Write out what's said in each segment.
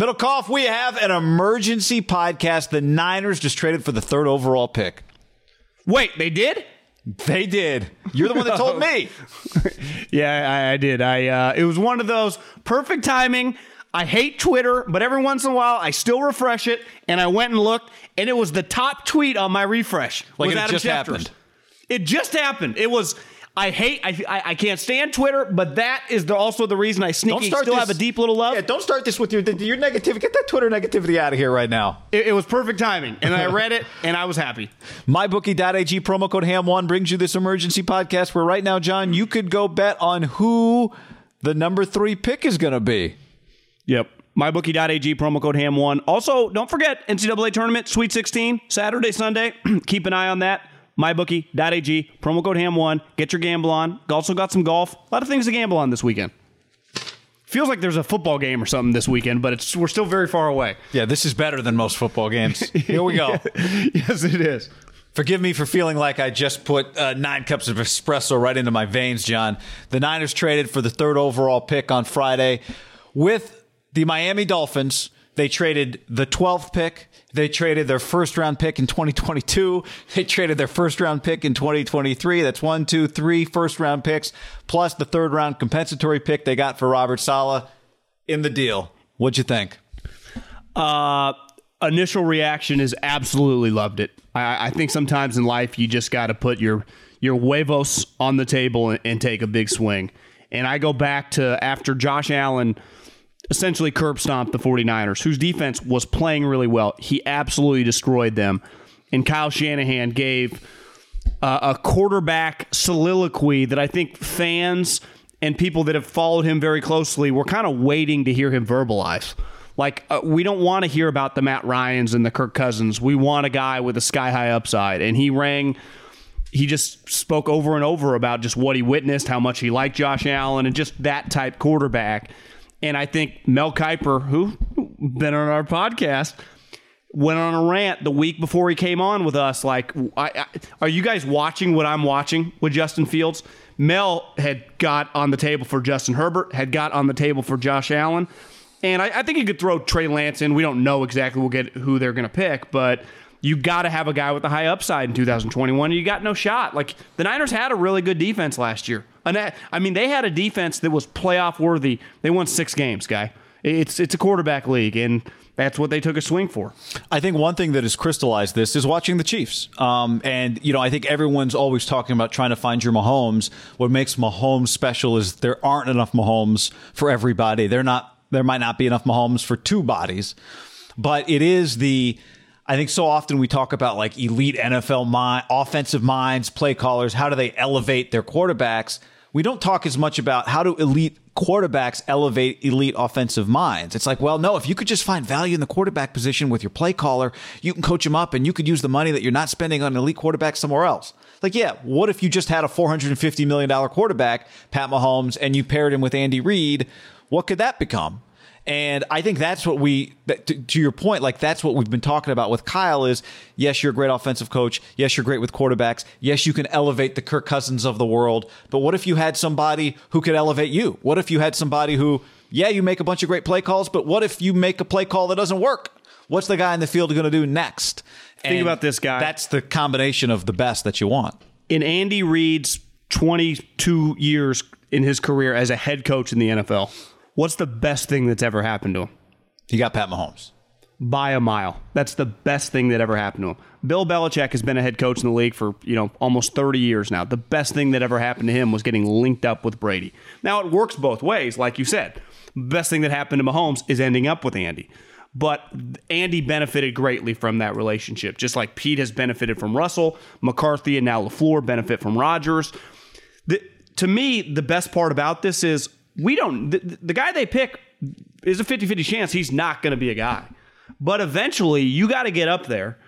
Middlekauff, we have an emergency podcast. The Niners just traded for the third overall pick. Wait, they did? They did. You're the one that told me. yeah, I, I did. I uh, it was one of those perfect timing. I hate Twitter, but every once in a while I still refresh it, and I went and looked, and it was the top tweet on my refresh. Like it Adam just Schefter's. happened. It just happened. It was. I hate. I, I, I can't stand Twitter, but that is the, also the reason I sneaky still this- have a deep little love. Yeah, don't start this with your your negativity. Get that Twitter negativity out of here right now. It, it was perfect timing, and I read it, and I was happy. MyBookie.ag promo code HAM1 brings you this emergency podcast where right now, John, you could go bet on who the number three pick is going to be. Yep. MyBookie.ag promo code HAM1. Also, don't forget NCAA tournament, Sweet 16, Saturday, Sunday. Keep an eye on that. MyBookie.ag promo code HAM1. Get your gamble on. Also got some golf. A lot of things to gamble on this weekend. Feels like there's a football game or something this weekend, but it's we're still very far away. Yeah, this is better than most football games. Here we go. yes, it is. Forgive me for feeling like I just put uh, nine cups of espresso right into my veins, John. The Niners traded for the third overall pick on Friday with the Miami Dolphins. They traded the 12th pick. They traded their first round pick in 2022. They traded their first round pick in 2023. That's one, two, three first round picks, plus the third round compensatory pick they got for Robert Saleh in the deal. What'd you think? Uh, initial reaction is absolutely loved it. I, I think sometimes in life you just got to put your your huevos on the table and, and take a big swing. And I go back to after Josh Allen essentially curb stomped the 49ers, whose defense was playing really well. He absolutely destroyed them. And Kyle Shanahan gave uh, a quarterback soliloquy that I think fans and people that have followed him very closely were kind of waiting to hear him verbalize. Like, uh, we don't want to hear about the Matt Ryans and the Kirk Cousins. We want a guy with a sky high upside. And he rang, he just spoke over and over about just what he witnessed, how much he liked Josh Allen, and just that type quarterback. And I think Mel Kiper, who been on our podcast, went on a rant the week before he came on with us. Like, I, I, are you guys watching what I'm watching with Justin Fields? Mel had got on the table for Justin Herbert, had got on the table for Josh Allen, and I, I think you could throw Trey Lance in. We don't know exactly we'll get who they're going to pick, but you got to have a guy with a high upside in 2021. You got no shot. Like the Niners had a really good defense last year. I mean, they had a defense that was playoff worthy. They won six games, guy. It's it's a quarterback league, and that's what they took a swing for. I think one thing that has crystallized this is watching the Chiefs. Um, and, you know, I think everyone's always talking about trying to find your Mahomes. What makes Mahomes special is there aren't enough Mahomes for everybody. They're not, there might not be enough Mahomes for two bodies, but it is the, I think so often we talk about like elite NFL mind, offensive minds, play callers. How do they elevate their quarterbacks? We don't talk as much about how do elite quarterbacks elevate elite offensive minds. It's like, well, no, if you could just find value in the quarterback position with your play caller, you can coach them up and you could use the money that you're not spending on an elite quarterback somewhere else. Like, yeah, what if you just had a $450 million quarterback, Pat Mahomes, and you paired him with Andy Reid? What could that become? And I think that's what we, to, to your point, like that's what we've been talking about with Kyle is yes, you're a great offensive coach. Yes, you're great with quarterbacks. Yes, you can elevate the Kirk Cousins of the world. But what if you had somebody who could elevate you? What if you had somebody who, yeah, you make a bunch of great play calls, but what if you make a play call that doesn't work? What's the guy in the field going to do next? Think about this guy. That's the combination of the best that you want. In Andy Reid's 22 years in his career as a head coach in the NFL, what's the best thing that's ever happened to him? You got Pat Mahomes. by a mile. That's the best thing that ever happened to him. Bill Belichick has been a head coach in the league for, you know, almost 30 years now. The best thing that ever happened to him was getting linked up with Brady. Now it works both ways, like you said. Best thing that happened to Mahomes is ending up with Andy. But Andy benefited greatly from that relationship, just like Pete has benefited from Russell, McCarthy, and now LaFleur benefit from Rodgers. The, to me, the best part about this is we don't, the, the guy they pick is a 50 50 chance he's not going to be a guy. But eventually, you got to get up there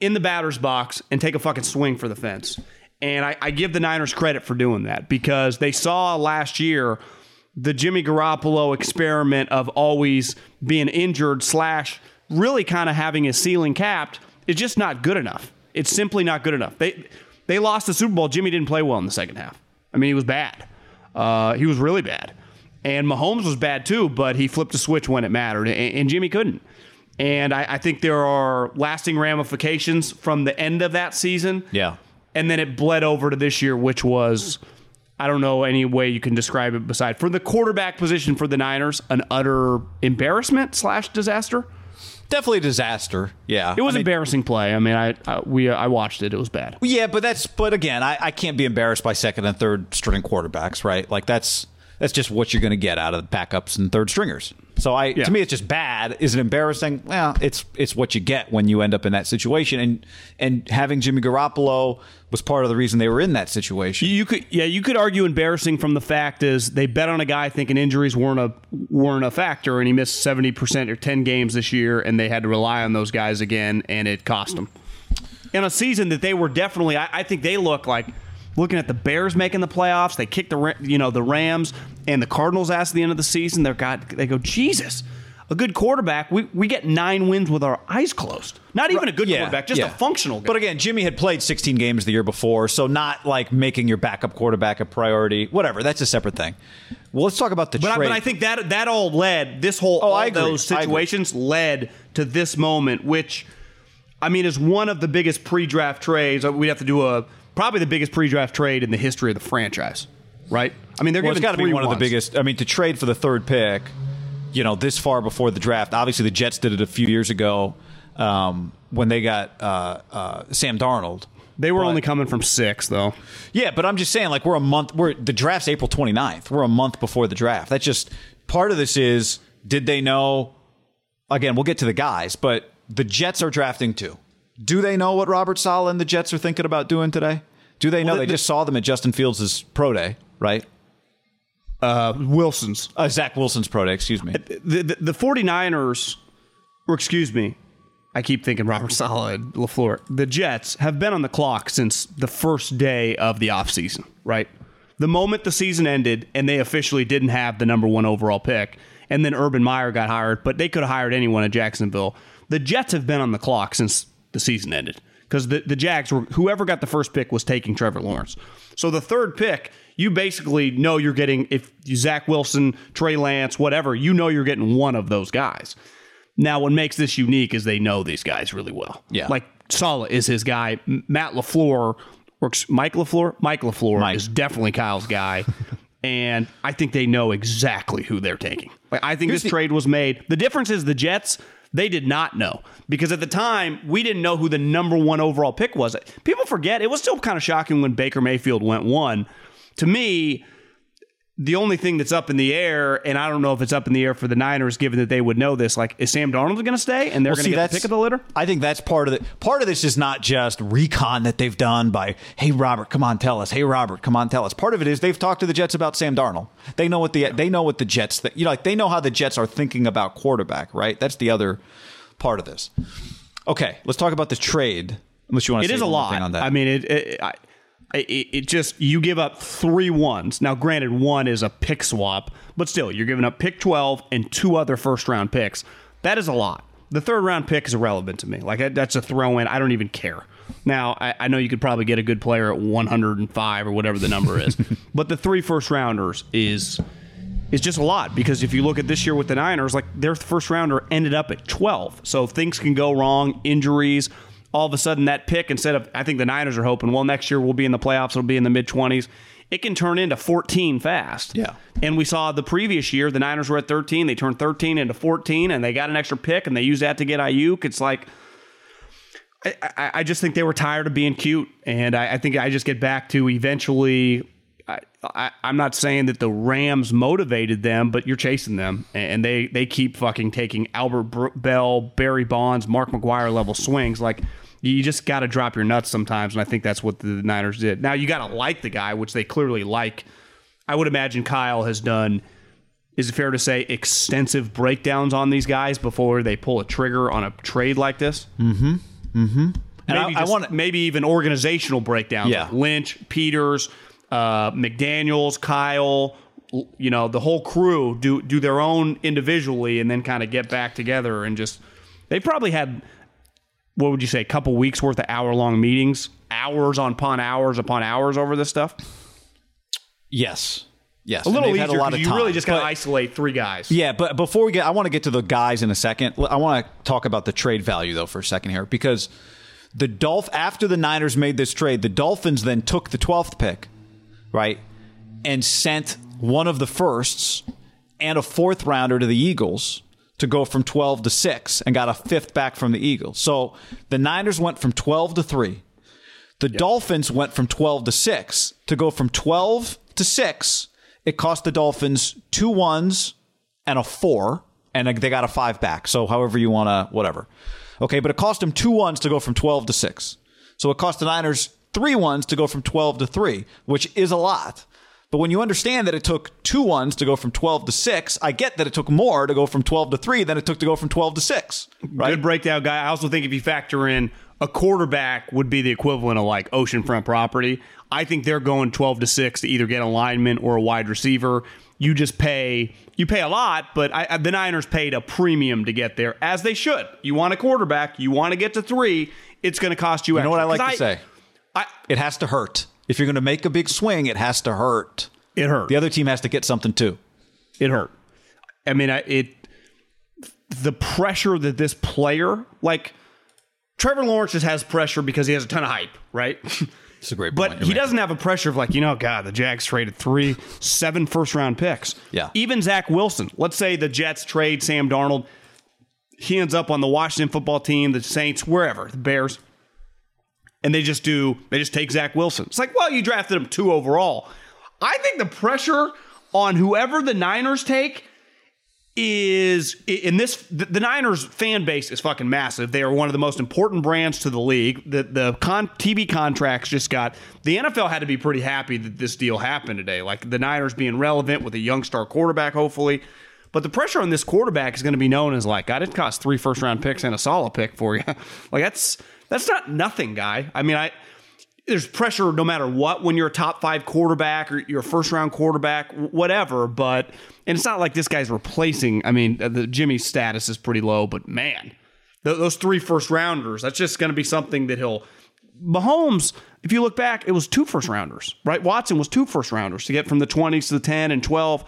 in the batter's box and take a fucking swing for the fence. And I, I give the Niners credit for doing that because they saw last year the Jimmy Garoppolo experiment of always being injured slash really kind of having his ceiling capped is just not good enough. It's simply not good enough. They they lost the Super Bowl. Jimmy didn't play well in the second half. I mean, he was bad. Uh, he was really bad. And Mahomes was bad too, but he flipped a switch when it mattered, and, and Jimmy couldn't. And I, I think there are lasting ramifications from the end of that season. Yeah. And then it bled over to this year, which was, I don't know any way you can describe it beside for the quarterback position for the Niners, an utter embarrassment slash disaster. Definitely a disaster. Yeah. It was I mean, embarrassing play. I mean, I, I we I watched it. It was bad. Yeah, but that's but again, I, I can't be embarrassed by second and third string quarterbacks, right? Like that's that's just what you're going to get out of the backups and third stringers. So I Yeah. to me it's just bad. Is it embarrassing? Well, it's it's what you get when you end up in that situation and and having Jimmy Garoppolo was part of the reason they were in that situation. You could, yeah, you could argue embarrassing from the fact is they bet on a guy thinking injuries weren't a weren't a factor, and he missed seventy percent or ten games this year, and they had to rely on those guys again, and it cost them. In a season that they were definitely, I, I think they look like looking at the Bears making the playoffs. They kick the you know the Rams and the Cardinals ass at the end of the season. They're got they go Jesus. A good quarterback, we, we get nine wins with our eyes closed. Not even a good Yeah, quarterback, just yeah. a functional guy. But again, Jimmy had played 16 games the year before, so not like making your backup quarterback a priority. Whatever, that's a separate thing. Well, let's talk about the But I, trade. but I think that that all led this whole Oh, all I agree. those I situations led to this moment, which I mean is one of the biggest pre-draft trades. Uh, we'd have to do a probably the biggest pre-draft trade in the history of the franchise, right? I mean, they're well, it's got to be one of the biggest. I mean, to trade for the third pick, you know, this far before the draft. Obviously, the Jets did it a few years ago um, when they got uh, uh, Sam Darnold. They were But- only coming from six, though. Yeah, but I'm just saying, like, we're a month. We're the draft's April 29th. We're a month before the draft. That's just part of this. Is did they know? Again, we'll get to the guys, but the Jets are drafting too. Do they know what Robert Saleh and the Jets are thinking about doing today? Do they know? Well, the- they just saw them at Justin Fields' pro day, right? Uh, Wilson's. Uh, Zach Wilson's pro day. Excuse me. The, the, the 49ers, or excuse me, I keep thinking Robert Saleh and LaFleur. The Jets have been on the clock since the first day of the offseason, right? The moment the season ended and they officially didn't have the number one overall pick, and then Urban Meyer got hired, but they could have hired anyone at Jacksonville. The Jets have been on the clock since the season ended because the, the Jags were whoever got the first pick was taking Trevor Lawrence. So the third pick, you basically know you're getting if Zach Wilson, Trey Lance, whatever, you know you're getting one of those guys. Now, what makes this unique is they know these guys really well. Yeah. like Saleh is his guy. Matt Lafleur works. Mike Lafleur. Mike Lafleur Mike. is definitely Kyle's guy. And I think they know exactly who they're taking. Like, I think Here's this the- trade was made. The difference is the Jets, they did not know. Because at the time, we didn't know who the number one overall pick was. People forget, it was still kind of shocking when Baker Mayfield went one. To me, the only thing that's up in the air, and I don't know if it's up in the air for the Niners, given that they would know this, like, is Sam Darnold going to stay and they're Well, going to get the pick of the litter? I think that's part of it. Part of this is not just recon that they've done by, hey Robert, come on, tell us. Hey Robert, come on, tell us. Part of it is they've talked to the Jets about Sam Darnold. They know what the they know what the Jets th- you know like they know how the Jets are thinking about quarterback. Right. That's the other part of this. Okay, let's talk about the trade. Unless you want to It say is a lot. on that. I mean, it, it, I, it, it just you give up three ones. Now, granted, one is a pick swap, but still, you're giving up pick twelve and two other first round picks. That is a lot. The third round pick is irrelevant to me. Like that's a throw in. I don't even care. Now, I, I know you could probably get a good player at 105 or whatever the number is, but the three first rounders is is just a lot because if you look at this year with the Niners, like their first rounder ended up at 12. So things can go wrong, injuries. All of a sudden, that pick, instead of, I think the Niners are hoping, well, next year we'll be in the playoffs, it'll be in the mid 20s. It can turn into 14 fast. Yeah. And we saw the previous year, the Niners were at 13. They turned 13 into 14, and they got an extra pick, and they used that to get Aiyuk. It's like, I, I, I just think they were tired of being cute, and I, I think I just get back to eventually. I, I, I'm not saying that the Rams motivated them, but you're chasing them, and they they keep fucking taking Albert Belle, Barry Bonds, Mark McGwire level swings. Like you just got to drop your nuts sometimes, and I think that's what the Niners did. Now you got to like the guy, which they clearly like. I would imagine Kyle has done. Is it fair to say extensive breakdowns on these guys before they pull a trigger on a trade like this? Mm-hmm. and I, maybe I just- want maybe even organizational breakdowns. Yeah. like Lynch, Peters, uh, McDaniel's, Kyle. You know the whole crew do do their own individually, and then kind of get back together and just. They probably had, what would you say, a couple weeks worth of hour long meetings, hours upon hours upon hours over this stuff. Yes. Yes, A little easier had a lot of you really just got to isolate three guys. Yeah, but before we get, I want to get to the guys in a second. I want to talk about the trade value though for a second here because the Dolph after the Niners made this trade, the Dolphins then took the twelfth pick, right, and sent one of the firsts and a fourth rounder to the Eagles to go from twelve to six and got a fifth back from the Eagles. So the Niners went from twelve to three. The Dolphins went from 12 to 6. To go from 12 to 6, it cost the Dolphins two ones and a four, and they got a five back. So, however you want to, whatever. Okay, but it cost them two ones to go from 12 to 6. So, it cost the Niners three ones to go from 12 to 3, which is a lot. But when you understand that it took two ones to go from 12 to 6, I get that it took more to go from 12 to 3 than it took to go from 12 to 6. Right? Good breakdown guy. I also think if you factor in a quarterback would be the equivalent of like oceanfront property. I think they're going 12 to 6 to either get a lineman or a wide receiver. You just pay you pay a lot, but I, the Niners paid a premium to get there as they should. You want a quarterback, you want to get to 3, it's going to cost you You know what I like 'Cause to say? I, It has to hurt. If you're going to make a big swing, it has to hurt. it hurt. The other team has to get something too. It hurt. I mean, I, it the pressure that this player like Trevor Lawrence just has pressure because he has a ton of hype, right? It's a great But point. he doesn't have a pressure of like, you know, God, the Jags traded three, seven first round picks. Yeah. Even Zach Wilson. Let's say the Jets trade Sam Darnold. He ends up on the Washington football team, the Saints, wherever, the Bears. And they just do, they just take Zach Wilson. It's like, well, you drafted him two overall. I think the pressure on whoever the Niners take is in this the, Niners fan base is fucking massive. They are one of the most important brands to the league. The the con, TV contracts just got the NFL had to be pretty happy that this deal happened today. Like the Niners being relevant with a young star quarterback, hopefully. But the pressure on this quarterback is going to be known as like, God, it cost three first round picks and a solid pick for you. like that's that's not nothing, guy. I mean, I there's pressure no matter what when you're a top five quarterback or you're a first round quarterback, whatever. But and it's not like this guy's replacing. I mean, uh, the Jimmy's status is pretty low, but man, th- those three first rounders, that's just going to be something that he'll. Mahomes, if you look back, it was two first rounders, right? Watson was two first rounders to get from the 20s to the 10 and 12.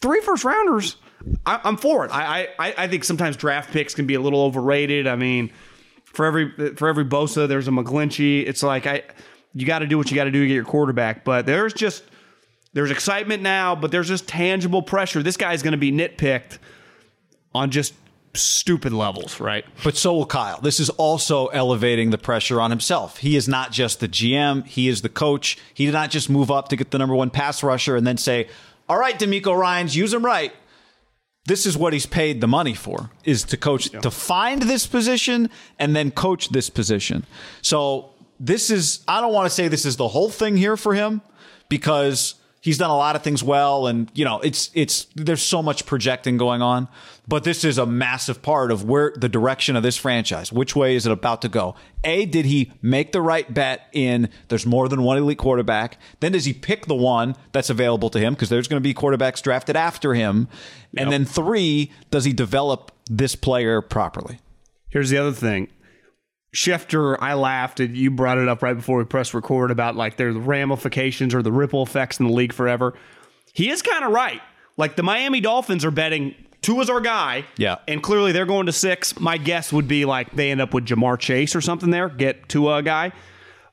Three first rounders, I, I'm for it. I, I I think sometimes draft picks can be a little overrated. I mean, for every for every Bosa, there's a McGlinchey. It's like I you got to do what you got to do to get your quarterback. But there's just there's excitement now, but there's just tangible pressure. This guy's going to be nitpicked on just stupid levels, right? But so will Kyle. This is also elevating the pressure on himself. He is not just the GM, he is the coach. He did not just move up to get the number one pass rusher and then say, All right, DeMeco Ryans, use him right. This is what he's paid the money for, is to coach, to find this position and then coach this position. So this is, I don't want to say this is the whole thing here for him because he's done a lot of things well and you know it's it's there's so much projecting going on but this is a massive part of where the direction of this franchise. Which way is it about to go? A did he make the right bet in there's more than one elite quarterback. Then does he pick the one that's available to him? Because there's going to be quarterbacks drafted after him. And then three does he develop this player properly? Here's the other thing. Schefter, I laughed and you brought it up right before we pressed record about like there's ramifications or the ripple effects in the league forever. He is kind of right. Like the Miami Dolphins are betting Tua's our guy. Yeah. And clearly they're going to six. My guess would be like they end up with Ja'Marr Chase or something there, get Tua a guy.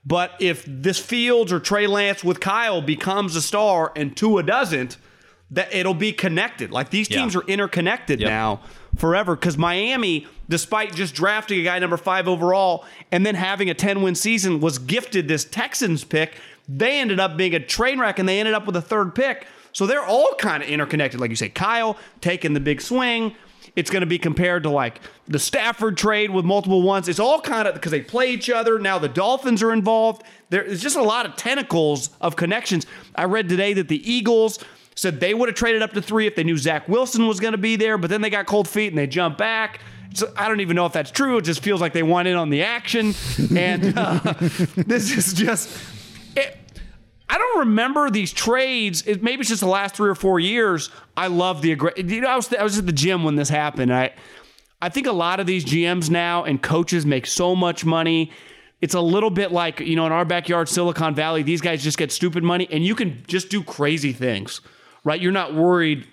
But if this Fields or Trey Lance with Kyle becomes a star and Tua doesn't, that it'll be connected. Like these teams Yeah. are interconnected Yep. now forever because Miami, despite just drafting a guy number five overall and then having a 10 win season, was gifted this Texans pick. They ended up being a train wreck and they ended up with a third pick. So they're all kind of interconnected. Like you say, Kyle taking the big swing. It's going to be compared to like the Stafford trade with multiple ones. It's all kind of because they play each other. Now the Dolphins are involved. There's just a lot of tentacles of connections. I read today that the Eagles said they would have traded up to three if they knew Zach Wilson was going to be there, but then they got cold feet and they jumped back. So I don't even know if that's true. It just feels like they want in on the action. And uh, this is just. It, I don't remember these trades. It, maybe it's just the last three or four years. I love the aggression. You know, I was, I was at the gym when this happened. I, I think a lot of these GMs now and coaches make so much money it's a little bit like, you know, in our backyard, Silicon Valley, these guys just get stupid money and you can just do crazy things, right? You're not worried.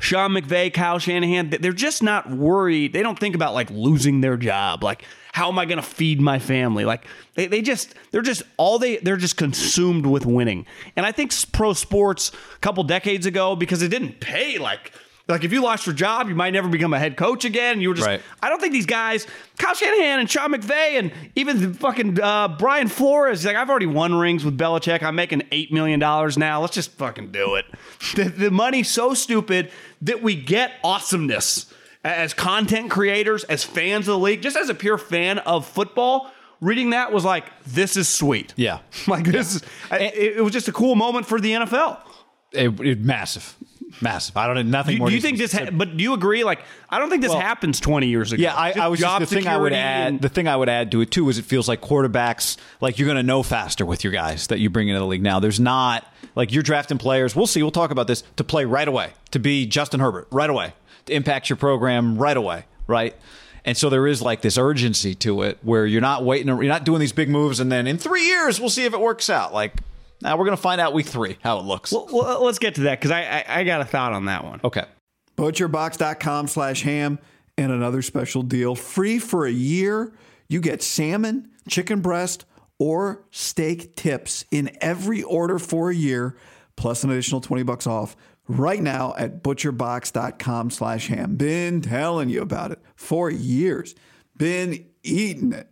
Sean McVay, Kyle Shanahan, they're just not worried. They don't think about like losing their job. Like, how am I going to feed my family? Like, they, they just, they're just all they, they're just consumed with winning. And I think pro sports a couple decades ago, because it didn't pay like, like if you lost your job, you might never become a head coach again. You were just. Right. I don't think these guys, Kyle Shanahan and Sean McVay and even the fucking uh, Brian Flores. Like I've already won rings with Belichick. I'm making eight million dollars now. Let's just fucking do it. The, the money's so stupid that we get awesomeness as content creators, as fans of the league, just as a pure fan of football reading that was like, this is sweet. Yeah. like this yeah. is, it, it, was just a cool moment for the NFL. It, it, massive. Massive. I don't know nothing do, more. Do you think this? Ha- but do you agree? Like, I don't think this well, happens twenty years ago. Yeah, I, I was just the thing I would add. And, the thing I would add to it too is it feels like quarterbacks like you're going to know faster with your guys that you bring into the league now. There's not like you're drafting players. We'll see. We'll talk about this to play right away to be Justin Herbert right away to impact your program right away. Right. And so there is like this urgency to it where you're not waiting, you're not doing these big moves, and then in three years we'll see if it works out. Like now we're going to find out week three how it looks. Well, well let's get to that because I, I, I got a thought on that one. Okay. Butcherbox.com slash ham and another special deal. Free for a year. You get salmon, chicken breast, or steak tips in every order for a year, plus an additional 20 bucks off right now at butcherbox.com slash ham. Been telling you about it for years. Been eating it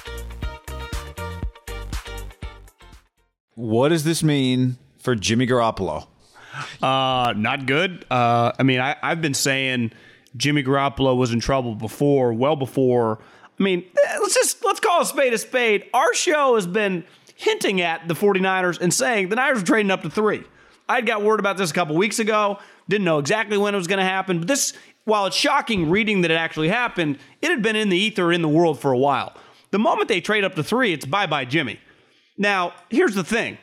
What does this mean for Jimmy Garoppolo? Uh, not good. Uh, I mean, I, I've been saying Jimmy Garoppolo was in trouble before, well before. I mean, eh, let's just let's call a spade a spade. Our show has been hinting at the 49ers and saying the Niners are trading up to three. I'd got word about this a couple weeks ago. Didn't know exactly when it was going to happen. But this, while it's shocking reading that it actually happened, it had been in the ether in the world for a while. The moment they trade up to three, it's bye bye Jimmy. Now, here's the thing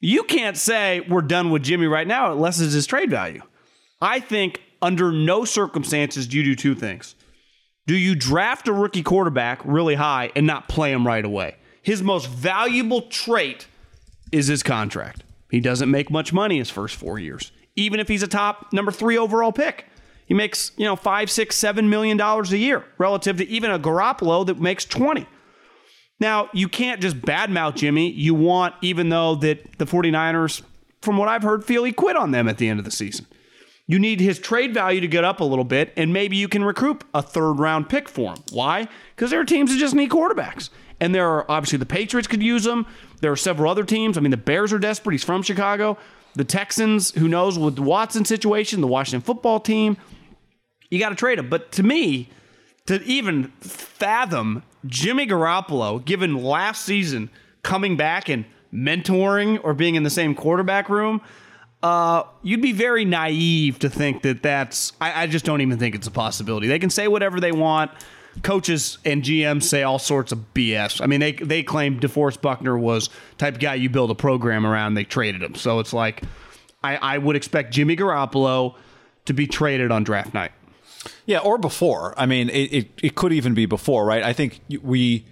you can't say we're done with Jimmy right now. It lessens his trade value. I think under no circumstances do you do two things. Do you draft a rookie quarterback really high and not play him right away? His most valuable trait is his contract. He doesn't make much money his first four years, even if he's a top number three overall pick. He makes, you know, five, six, seven million dollars a year relative to even a Garoppolo that makes 20. Now, you can't just badmouth Jimmy. You want, even though that the 49ers, from what I've heard, feel he quit on them at the end of the season. You need his trade value to get up a little bit, and maybe you can recoup a third round pick for him. Why? Because there are teams that just need quarterbacks. And there are obviously the Patriots could use them. There are several other teams. I mean, the Bears are desperate. He's from Chicago. The Texans, who knows, with the Watson situation, the Washington football team, you got to trade him. But to me, to even fathom Jimmy Garoppolo, given last season coming back and mentoring or being in the same quarterback room, uh, you'd be very naive to think that that's. I, I, just don't even think it's a possibility. They can say whatever they want. Coaches and GMs say all sorts of BS. I mean, they they claim DeForest Buckner was type of guy you build a program around. They traded him, so it's like I, I would expect Jimmy Garoppolo to be traded on draft night. Yeah, or before. I mean, it, it, it could even be before, right? I think we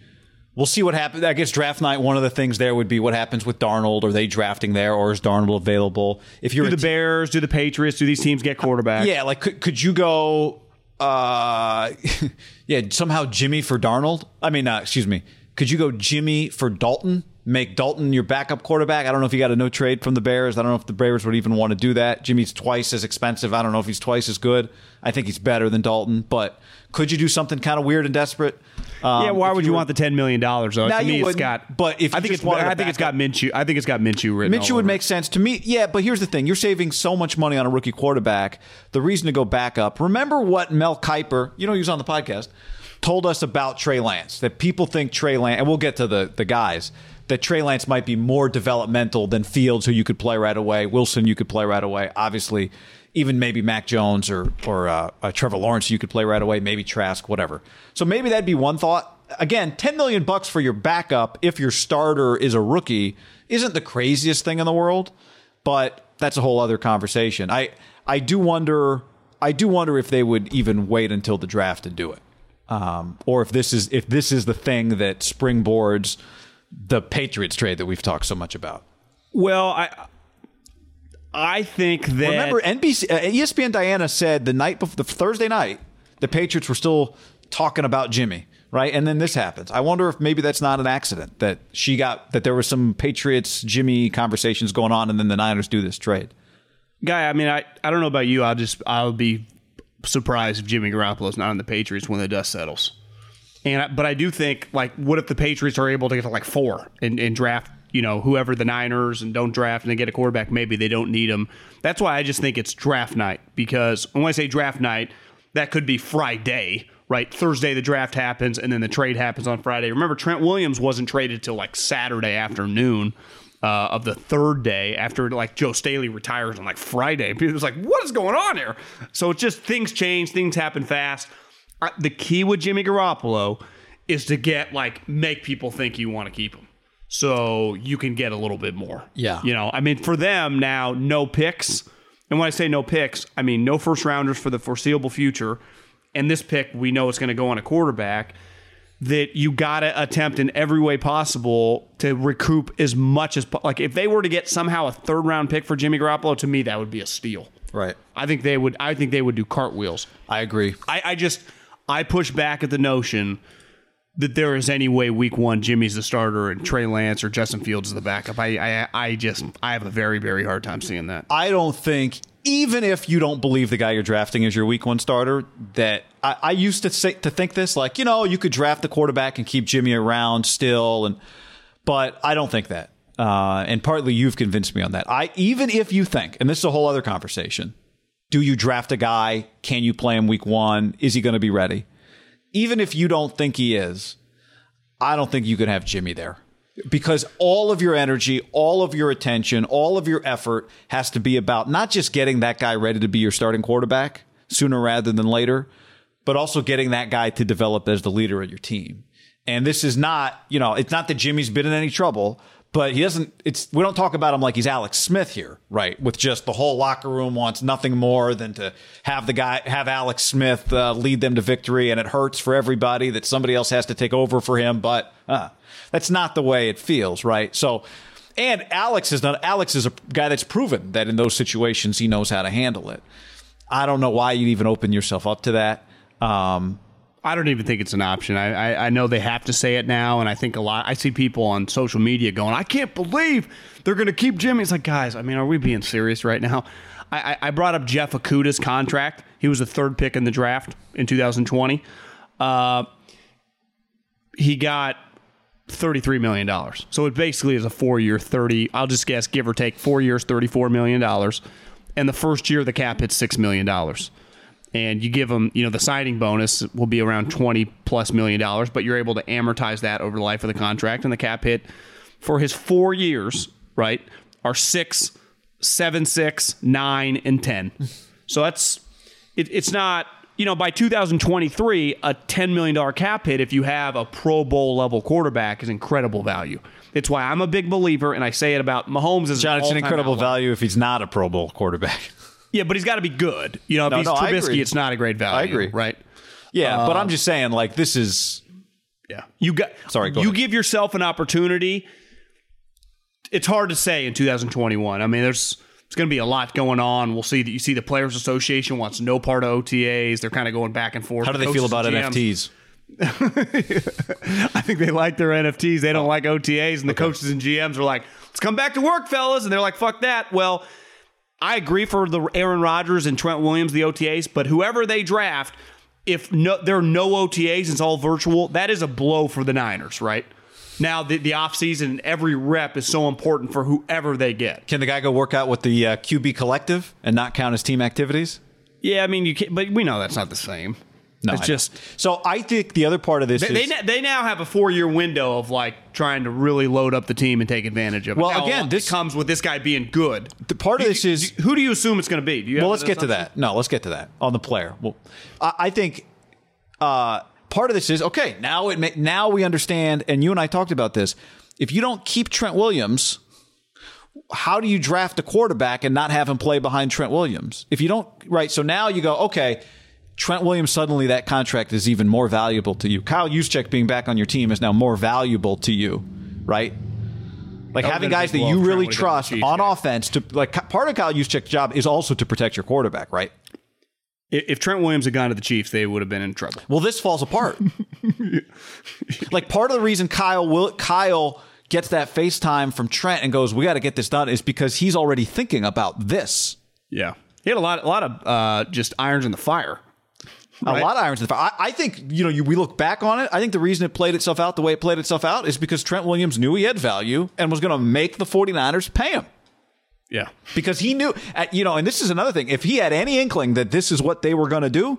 we'll see what happens. I guess draft night. One of the things there would be what happens with Darnold. Are they drafting there, or is Darnold available? If you're do the te- Bears, do the Patriots, do these teams get quarterback? Yeah, like could, could you go? Uh, yeah, somehow Jimmy for Darnold. I mean, uh, excuse me. Could you go Jimmy for Dalton? Make Dalton your backup quarterback. I don't know if you got a no trade from the Bears. I don't know if the Bears would even want to do that. Jimmy's twice as expensive. I don't know if he's twice as good. I think he's better than Dalton, but could you do something kind of weird and desperate? Um, yeah, why would you, were, want the ten million dollars though? To me, it's got. But if I think it's, I think it's got Minshew. I think it's got Minshew written. Minshew would make sense to me. Yeah, but here's the thing: you're saving so much money on a rookie quarterback. The reason to go back up. Remember what Mel Kiper, you know, he was on the podcast, told us about Trey Lance. That people think Trey Lance, and we'll get to the the guys. That Trey Lance might be more developmental than Fields, who you could play right away. Wilson, you could play right away. Obviously, even maybe Mac Jones or or uh, uh, Trevor Lawrence, you could play right away. Maybe Trask, whatever. So maybe that'd be one thought. Again, ten million bucks for your backup if your starter is a rookie isn't the craziest thing in the world, but that's a whole other conversation. I I do wonder I do wonder if they would even wait until the draft to do it, um, or if this is if this is the thing that springboards the Patriots trade that we've talked so much about. Well, I I think that remember NBC uh, ESPN Diana said the night before the Thursday night the Patriots were still talking about Jimmy, right? And then this happens. I wonder if maybe that's not an accident that she got that there was some Patriots Jimmy conversations going on, and then the Niners do this trade. Guy, I mean, I, I don't know about you. I'll just I'll be surprised if Jimmy Garoppolo's not on the Patriots when the dust settles. And but I do think like, what if the Patriots are able to get to like four and, and draft you know, whoever the Niners and don't draft and they get a quarterback, maybe they don't need him. That's why I just think it's draft night because when I say draft night, that could be Friday, right? Thursday the draft happens and then the trade happens on Friday. Remember, Trent Williams wasn't traded till like Saturday afternoon. Uh, of the third day after like Joe Staley retires on like Friday. People was like, what is going on here? So it's just things change, things happen fast. The key with Jimmy Garoppolo is to get like make people think you want to keep him so you can get a little bit more. Yeah. You know, I mean, for them now, no picks. And when I say no picks, I mean no first rounders for the foreseeable future. And this pick, we know it's going to go on a quarterback. that you got to attempt in every way possible to recoup as much as like if they were to get somehow a third round pick for Jimmy Garoppolo, to me that would be a steal. Right. I think they would. I think they would do cartwheels. I agree. I, I just I push back at the notion that there is any way week one Jimmy's the starter and Trey Lance or Justin Fields is the backup. I I, I just I have a very very hard time seeing that. I don't think, even if you don't believe the guy you're drafting is your week one starter, that I, I used to say to think this like you know you could draft the quarterback and keep Jimmy around still, and but I don't think that. Uh, and partly you've convinced me on that. I even if you think, and this is a whole other conversation, do you draft a guy? Can you play him week one? Is he going to be ready? Even if you don't think he is, I don't think you could have Jimmy there because all of your energy, all of your attention, all of your effort has to be about not just getting that guy ready to be your starting quarterback sooner rather than later, but also getting that guy to develop as the leader of your team. And this is not, you know, it's not that Jimmy's been in any trouble, but he doesn't it's we don't talk about him like he's Alex Smith here, right? With just the whole locker room wants nothing more than to have the guy have Alex Smith uh, lead them to victory and it hurts for everybody that somebody else has to take over for him, but uh, that's not the way it feels, right? So and Alex is not Alex is a guy that's proven that in those situations he knows how to handle it. I don't know why you'd even open yourself up to that. Um, I don't even think it's an option. I, I, I know they have to say it now, and I think a lot. I see people on social media going, "I can't believe they're going to keep Jimmy." It's like, guys, I mean, are we being serious right now? I, I, brought up Jeff Okudah's contract. He was the third pick in the draft in 2020. Uh, he got $33 million. So it basically is a four year 30, I'll just guess, give or take, four years, $34 million. And the first year, the cap hits $6 million. And you give him, you know, the signing bonus will be around 20 plus million dollars, but you're able to amortize that over the life of the contract. And the cap hit for his four years, right, are six, seven, six, nine, and 10. So that's, it, it's not, you know, by 2023, a $10 million cap hit, if you have a Pro Bowl level quarterback, is incredible value. It's why I'm a big believer, and I say it about Mahomes as John, it's an incredible value if he's not a Pro Bowl quarterback. Yeah, but he's got to be good. You know, if No, he's no, Trubisky, it's not a great value. I agree. Right? Yeah, but I'm um, just saying, like, this is Yeah. You got Sorry, go you ahead. give yourself an opportunity. It's hard to say in 2021. I mean, there's it's going to be a lot going on. We'll see that you see the Players Association wants no part of OTAs. They're kind of going back and forth. how do they feel about GMs NFTs? I think they like their NFTs. They don't oh. like OTAs, and the coaches and GMs are like, "Let's come back to work, fellas," and they're like, "Fuck that." Well, I agree for the Aaron Rodgers and Trent Williams, the OTAs, but whoever they draft, if no, there are no OTAs, it's all virtual. That is a blow for the Niners, right? Now the the offseason and every rep is so important for whoever they get. Can the guy go work out with the uh, QB collective and not count as team activities? Yeah, I mean you can't, but we know that's not the same. No, it's I just know. so. I think the other part of this They, is they, they now have a four year window of like trying to really load up the team and take advantage of it. Well, again, this- comes with this guy being good. the part of this is Who do you assume it's going to be? Do you well. Let's get to that. No, let's get to that on the player. Well, I, I think uh, part of this is okay. Now it ma- now we understand, and you and I talked about this. If you don't keep Trent Williams, how do you draft a quarterback and not have him play behind Trent Williams? If you don't, right? So now you go, okay. Trent Williams suddenly that contract is even more valuable to you. Kyle Juszczyk being back on your team is now more valuable to you, right? Like having would've been a guys that you really would've gone to trust on offense to like part of Kyle Juszczyk's job is also to protect your quarterback, right? If if Trent Williams had gone to the Chiefs, they would have been in trouble. Well, this falls apart. like part of the reason Kyle will Kyle gets that FaceTime from Trent and goes, "We got to get this done," is because he's already thinking about this. Yeah, he had a lot, a lot of uh, just irons in the fire. A lot of irons in the fire. I, I think you know you, we look back on it. I think the reason it played itself out the way it played itself out is because Trent Williams knew he had value and was going to make the 49ers pay him. Yeah, because he knew, you know, and this is another thing. If he had any inkling that this is what they were going to do,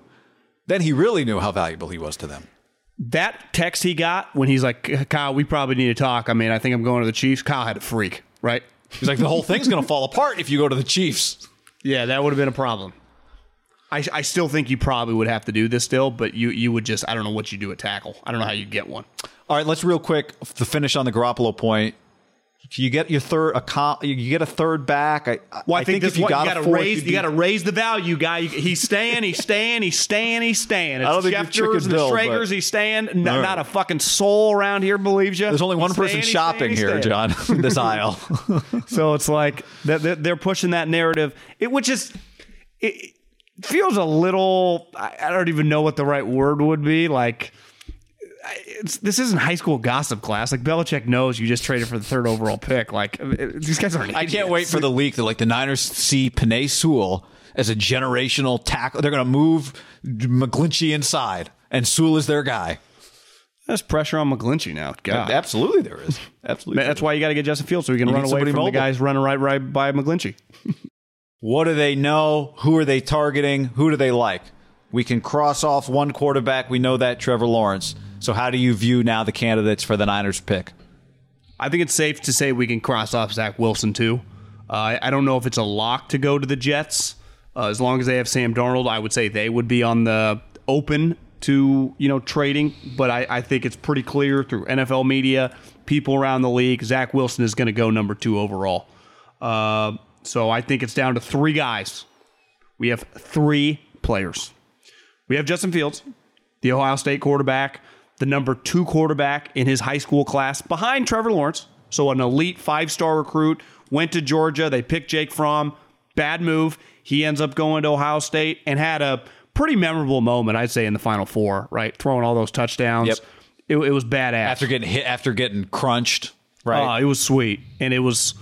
then he really knew how valuable he was to them. that text he got when he's like, "Kyle, we probably need to talk." I mean, I think I'm going to the Chiefs. Kyle had a freak, right? He's like, the whole thing's going to fall apart if you go to the Chiefs. Yeah, that would have been a problem. I, I still think you probably would have to do this still, but you you would just I don't know what you do at tackle. I don't know how you get one. All right, let's real quick to finish on the Garoppolo point. You get your third a you get a third back. I, Well, I, think, this if you one, got you got to fourth, raise you got to raise the value, guy. You- He's staying, he's staying, he's staying, he's staying. It's I don't think Schefter's you're and the Bill, he's staying. N- All right. Not a fucking soul around here believes you. There's only one He's person staying, he's shopping staying, he's here, staying. John. in this aisle. So it's like they're, pushing that narrative, it, which is it feels a little. I, I don't even know what the right word would be. Like it's, this isn't high school gossip class. Like Belichick knows you just traded for the third overall pick. Like it- these guys aren't. I can't wait for the leak that like the Niners see Penei Sewell as a generational tackle. They're going to move McGlinchey inside, and Sewell is their guy. There's pressure on McGlinchey now. God. Absolutely, there is. Absolutely, Man, that's why you got to get Justin Fields so he can You run away somebody from the guys running right right by McGlinchey. What do they know? Who are they targeting? Who do they like? We can cross off one quarterback. We know that Trevor Lawrence. So how do you view now the candidates for the Niners pick? I think it's safe to say we can cross off Zach Wilson too. Uh, I- don't know if it's a lock to go to the Jets. Uh, as long as they have Sam Darnold, I would say they would be on the open to you know trading. But I, I think it's pretty clear through NFL media, people around the league, Zach Wilson is going to go number two overall. Uh, so I think it's down to three guys. We have three players. We have Justin Fields, the Ohio State quarterback, the number two quarterback in his high school class behind Trevor Lawrence. So an elite five star recruit went to Georgia. They picked Jake Fromm. Bad move. He ends up going to Ohio State and had a pretty memorable moment, I'd say, in the Final Four. Right, throwing all those touchdowns. Yep. It, it was badass. After getting hit, after getting crunched, right? Oh, it was sweet, and it was.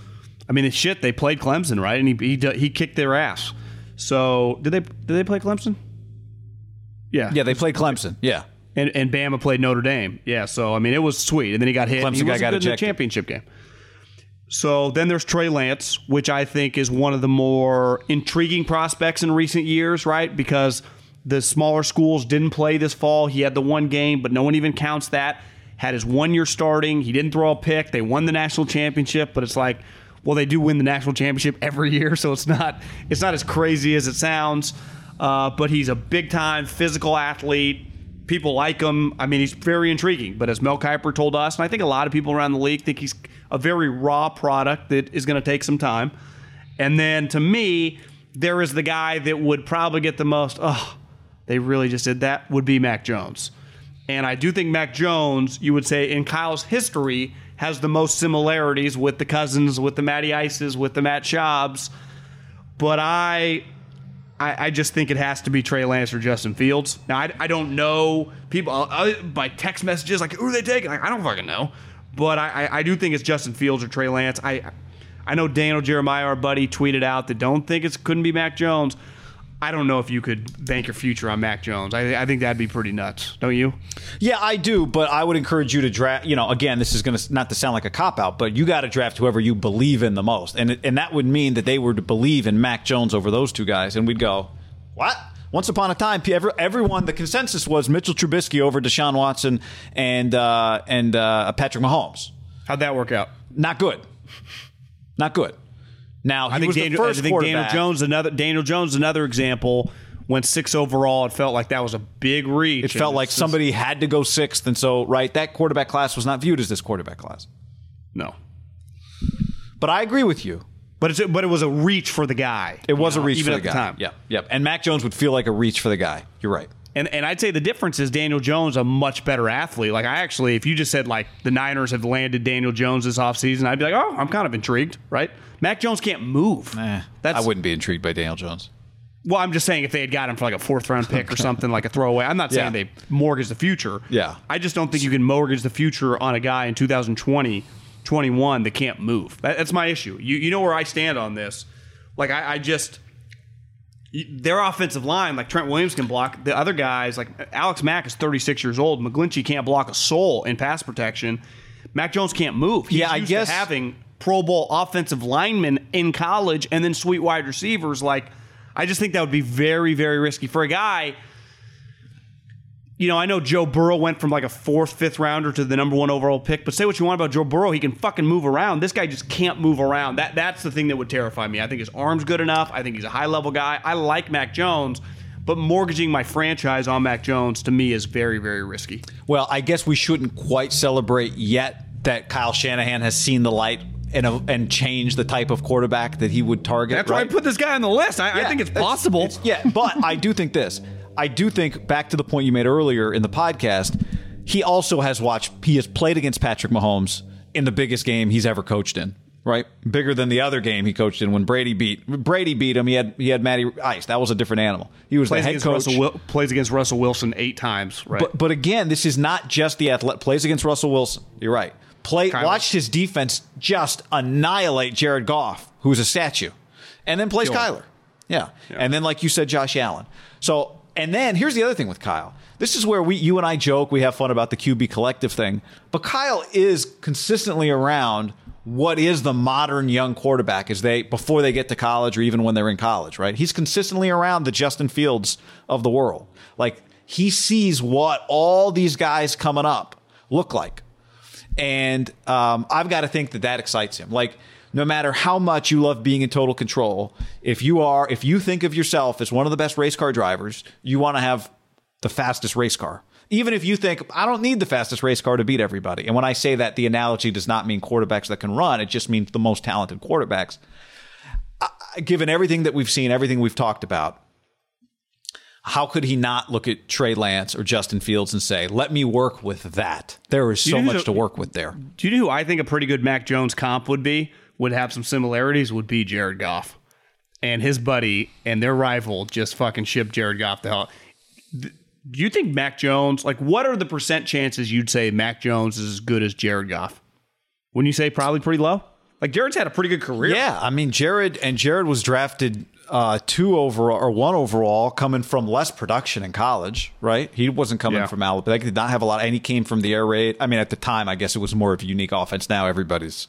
I mean, shit. They played Clemson, right? And he he, he kicked their ass. So did they did they play Clemson? Yeah, yeah, they played Clemson. Yeah, and and Bama played Notre Dame. Yeah, so I mean, it was sweet. And then he got hit. and Clemson he guy got good in the championship game. So then there's Trey Lance, which I think is one of the more intriguing prospects in recent years, right? Because the smaller schools didn't play this fall. He had the one game, but no one even counts that. Had his one year starting. He didn't throw a pick. They won the national championship, but it's like, well, they do win the national championship every year, so it's not it's not as crazy as it sounds. Uh, but he's a big time physical athlete people like him. I mean, he's very intriguing. But as Mel Kiper told us, and I think a lot of people around the league think he's a very raw product that is going to take some time. And then to me, there is the guy that would probably get the most. Oh, they really just did that. Would be Mac Jones. And I do think Mac Jones, you would say, in Kyle's history, has the most similarities with the Cousins, with the Matty Ices, with the Matt Schaubs. But I I, I just think it has to be Trey Lance or Justin Fields. Now, I, I don't know people uh, by text messages like who are they taking? Like, I don't fucking know, but I, I, I do think it's Justin Fields or Trey Lance. I I know Daniel Jeremiah, our buddy, tweeted out that don't think it couldn't be Mac Jones. I don't know if you could bank your future on Mac Jones. I, I think that'd be pretty nuts, don't you? Yeah, I do, but I would encourage you to draft. You know, again, this is going to not to sound like a cop out, but you got to draft whoever you believe in the most, and and that would mean that they were to believe in Mac Jones over those two guys, and we'd go, what? Once upon a time, every, everyone the consensus was Mitchell Trubisky over Deshaun Watson and uh, and uh, Patrick Mahomes. How'd that work out? Not good. Not good. Now he I think, was Daniel, the I think Daniel. Jones another Daniel Jones another example. Went six overall. It felt like that was a big reach. It felt like it's just- somebody had to go sixth, and so right that quarterback class was not viewed as this quarterback class. no. But I agree with you. But it's but it was a reach for the guy. It was you a reach even for at the the guy. time. Yeah, yeah. And Mac Jones would feel like a reach for the guy. You're right. And and I'd say the difference is Daniel Jones a much better athlete. Like I actually, if you just said like the Niners have landed Daniel Jones this offseason, I'd be like, oh, I'm kind of intrigued, right? Mac Jones can't move. Eh, That's I wouldn't be intrigued by Daniel Jones. Well, I'm just saying if they had got him for like a fourth round pick or something like a throwaway. I'm not saying Yeah. they mortgage the future. Yeah. I just don't think you can mortgage the future on a guy in 2020, 21 that can't move. That, that's my issue. You you know where I stand on this. Like I, I just their offensive line, like Trent Williams can block. The other guys, like Alex Mack is 36 years old. McGlinchey can't block a soul in pass protection. Mac Jones can't move. He's Yeah, I guess- having Pro Bowl offensive linemen in college and then sweet wide receivers. Like, I just think that would be very, very risky for a guy. You know, I know Joe Burrow went from like a fourth, fifth rounder to the number one overall pick, but say what you want about Joe Burrow, he can fucking move around. This guy just can't move around. That that's the thing that would terrify me. I think his arm's good enough. I think he's a high level guy. I like Mac Jones, but mortgaging my franchise on Mac Jones to me is very, very risky. Well, I guess we shouldn't quite celebrate yet that Kyle Shanahan has seen the light and uh, and change the type of quarterback that he would target. That's why I put this guy on the list. I, I think it's possible. it's- yeah, but I do think this. I do think back to the point you made earlier in the podcast. He also has watched. He has played against Patrick Mahomes in the biggest game he's ever coached in. Right, bigger than the other game he coached in when Brady beat Brady beat him. He had he had Matty Ice. That was a different animal. He was plays the head coach. Russell plays against Russell Wilson eight times. Right. But but again, this is not just the athlete plays against Russell Wilson. You're right. Play Kyler. watched his defense just annihilate Jared Goff, who's a statue, and then plays Kill. Kyler. Yeah. and then like you said, Josh Allen. So and then here's the other thing with Kyle. This is where we you and I joke, we have fun about the QB collective thing, but Kyle is consistently around what is the modern young quarterback as they before they get to college or even when they're in college, right? He's consistently around the Justin Fields of the world. Like he sees what all these guys coming up look like. And um, I've got to think that that excites him. Like, no matter how much you love being in total control, if you are, if you think of yourself as one of the best race car drivers, you want to have the fastest race car. Even if you think, I don't need the fastest race car to beat everybody. And when I say that, the analogy does not mean quarterbacks that can run, it just means the most talented quarterbacks. I- given everything that we've seen, everything we've talked about, how could he not look at Trey Lance or Justin Fields and say, let me work with that? There is so You know, much to work with there. Do you know who I think a pretty good Mac Jones comp would be? Would have some similarities. Would be Jared Goff, and his buddy and their rival just fucking shipped Jared Goff the hell. Do you think Mac Jones? Like, what are the percent chances you'd say Mac Jones is as good as Jared Goff? Wouldn't you say probably pretty low? Like Jared's had a pretty good career. Yeah, I mean Jared and Jared was drafted uh, two overall or one overall, coming from less production in college. Right, he wasn't coming Yeah. from Alabama. They did not have a lot, and he came from the air raid. I mean, at the time, I guess it was more of a unique offense. Now everybody's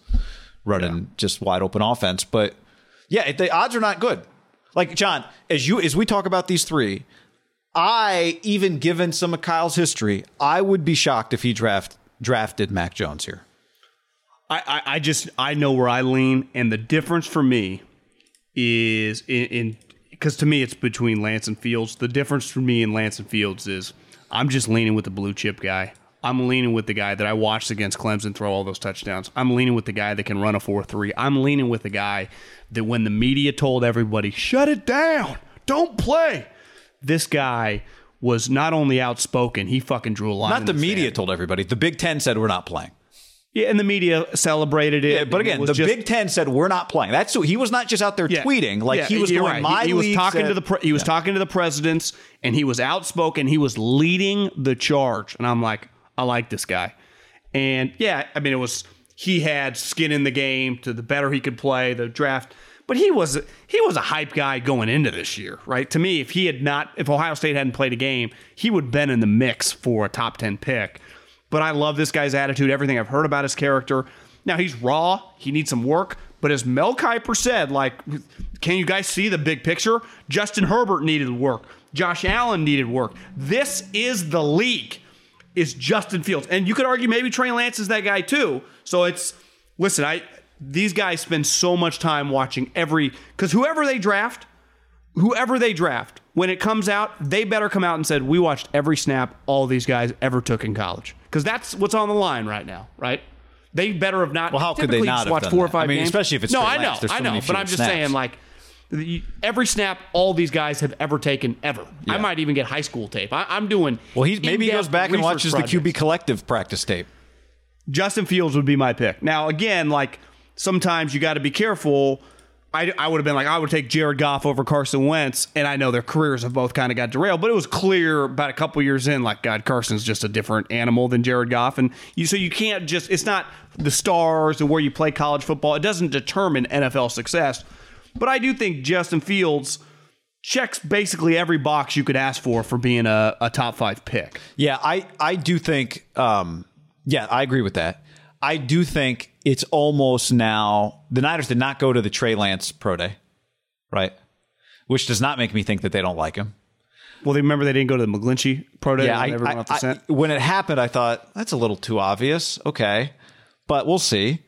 running just wide open offense, but yeah, the odds are not good. Like John, as you as we talk about these three, I even given some of Kyle's history, I would be shocked if he draft drafted Mac Jones here. I, I, I just I know where I lean, and the difference for me is in because to me it's between Lance and Fields. The difference for me in Lance and Fields is I'm just leaning with the blue chip guy. I'm leaning with the guy that I watched against Clemson throw all those touchdowns. I'm leaning with the guy that can run a 4 3. I'm leaning with the guy that when the media told everybody, shut it down, don't play, this guy was not only outspoken, he fucking drew a line. Not in the media sand. told everybody. The Big Ten said we're not playing. Yeah, and the media celebrated it. Yeah, but and it again, the just- Big Ten said we're not playing. That's he was not just out there Yeah. tweeting like Yeah, he was going. right. My he, he was talking said- to the pre- he was talking to the presidents, and he was outspoken. He was leading the charge, and I'm like, I like this guy. And yeah, I mean, it was he had skin in the game. To the better he could play, the draft. But he was he was a hype guy going into this year, right? To me, if he had not, if Ohio State hadn't played a game, he would have been in the mix for a top ten pick. But I love this guy's attitude, everything I've heard about his character. Now he's raw, he needs some work. But as Mel Kiper said, like, can you guys see the big picture? Justin Herbert needed work. Josh Allen needed work. This is the league. Is Justin Fields, and you could argue maybe Trey Lance is that guy too. So it's listen, I these guys spend so much time watching every because whoever they draft, whoever they draft, when it comes out, they better come out and said we watched every snap all these guys ever took in college because that's what's on the line right now, right? They better have not. Well, how could they not watch four or five I mean, games. especially if it's no, I know, Lance. So I know, but I'm just snaps. saying like. The- Every snap all these guys have ever taken ever. I might even get high school tape. I, I'm doing. Well, he maybe he goes back and research watches the. QB collective practice tape. Justin Fields would be my pick. Now, again, like sometimes you got to be careful. I, I would have been like, I would take Jared Goff over Carson Wentz, and I know their careers have both kind of got derailed, but it was clear about a couple years in, like, God, Carson's just a different animal than Jared Goff. And you, so you can't just, it's not the stars and where you play college football. It doesn't determine NFL success. But I do think Justin Fields checks basically every box you could ask for for being a, a top five pick. Yeah, I I do think. Um, yeah, I agree with that. I do think it's almost now. The Niners did not go to the Trey Lance pro day, right? Which does not make me think that they don't like him. Well, they remember they didn't go to the McGlinchey Pro Day. Yeah, when I, I- I- when it happened, I thought that's a little too obvious. Okay, but we'll see.